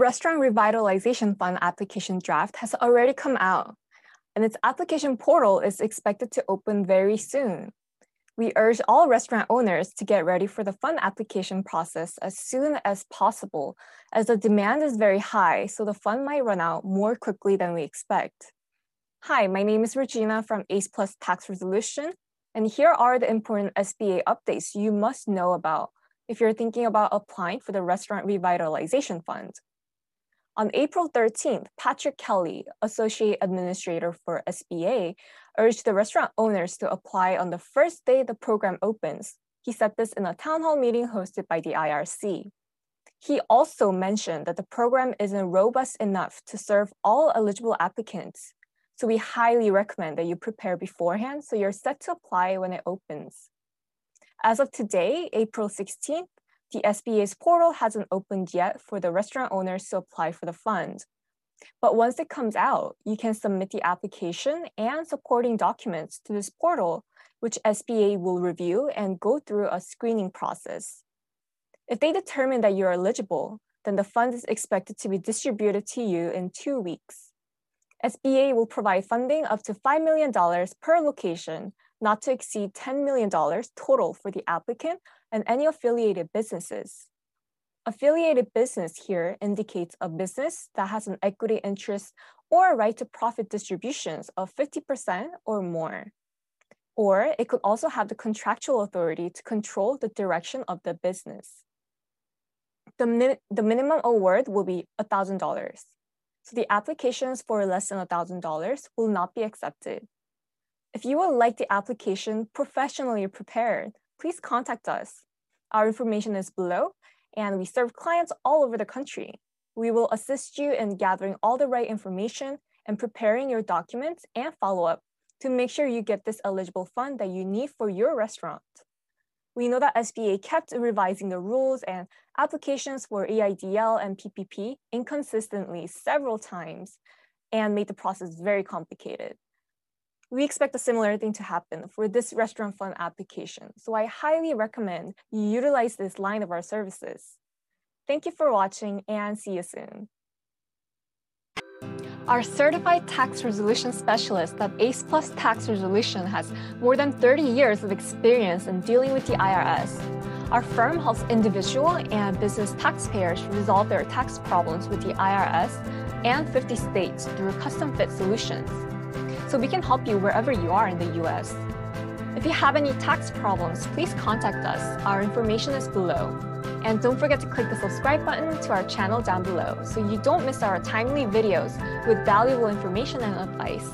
The restaurant Revitalization Fund application draft has already come out, and its application portal is expected to open very soon. We urge all restaurant owners to get ready for the fund application process as soon as possible, as the demand is very high, so the fund might run out more quickly than we expect. Hi, my name is Regina from ACE Plus Tax Resolution, and here are the important SBA updates you must know about if you're thinking about applying for the Restaurant Revitalization Fund. On April 13th, Patrick Kelly, Associate Administrator for SBA, urged the restaurant owners to apply on the first day the program opens. He said this in a town hall meeting hosted by the IRC. He also mentioned that the program isn't robust enough to serve all eligible applicants. So we highly recommend that you prepare beforehand so you're set to apply when it opens. As of today, April 16th, the SBA's portal hasn't opened yet for the restaurant owners to apply for the fund. But once it comes out, you can submit the application and supporting documents to this portal, which SBA will review and go through a screening process. If they determine that you're eligible, then the fund is expected to be distributed to you in two weeks. SBA will provide funding up to $5 million per location, not to exceed $10 million total for the applicant and any affiliated businesses. Affiliated business here indicates a business that has an equity interest or a right to profit distributions of 50% or more. Or it could also have the contractual authority to control the direction of the business. The, min the minimum award will be $1,000. So the applications for less than $1,000 will not be accepted. If you would like the application professionally prepared, please contact us. Our information is below, and we serve clients all over the country. We will assist you in gathering all the right information and preparing your documents and follow-up to make sure you get this eligible fund that you need for your restaurant. We know that SBA kept revising the rules and applications for EIDL and PPP inconsistently several times and made the process very complicated. We expect a similar thing to happen for this restaurant fund application, so I highly recommend you utilize this line of our services. Thank you for watching and see you soon. Our certified tax resolution specialist at ACE Plus Tax Resolution has more than 30 years of experience in dealing with the IRS. Our firm helps individual and business taxpayers resolve their tax problems with the IRS and 50 states through custom fit solutions so we can help you wherever you are in the US. If you have any tax problems, please contact us. Our information is below. And don't forget to click the subscribe button to our channel down below so you don't miss our timely videos with valuable information and advice.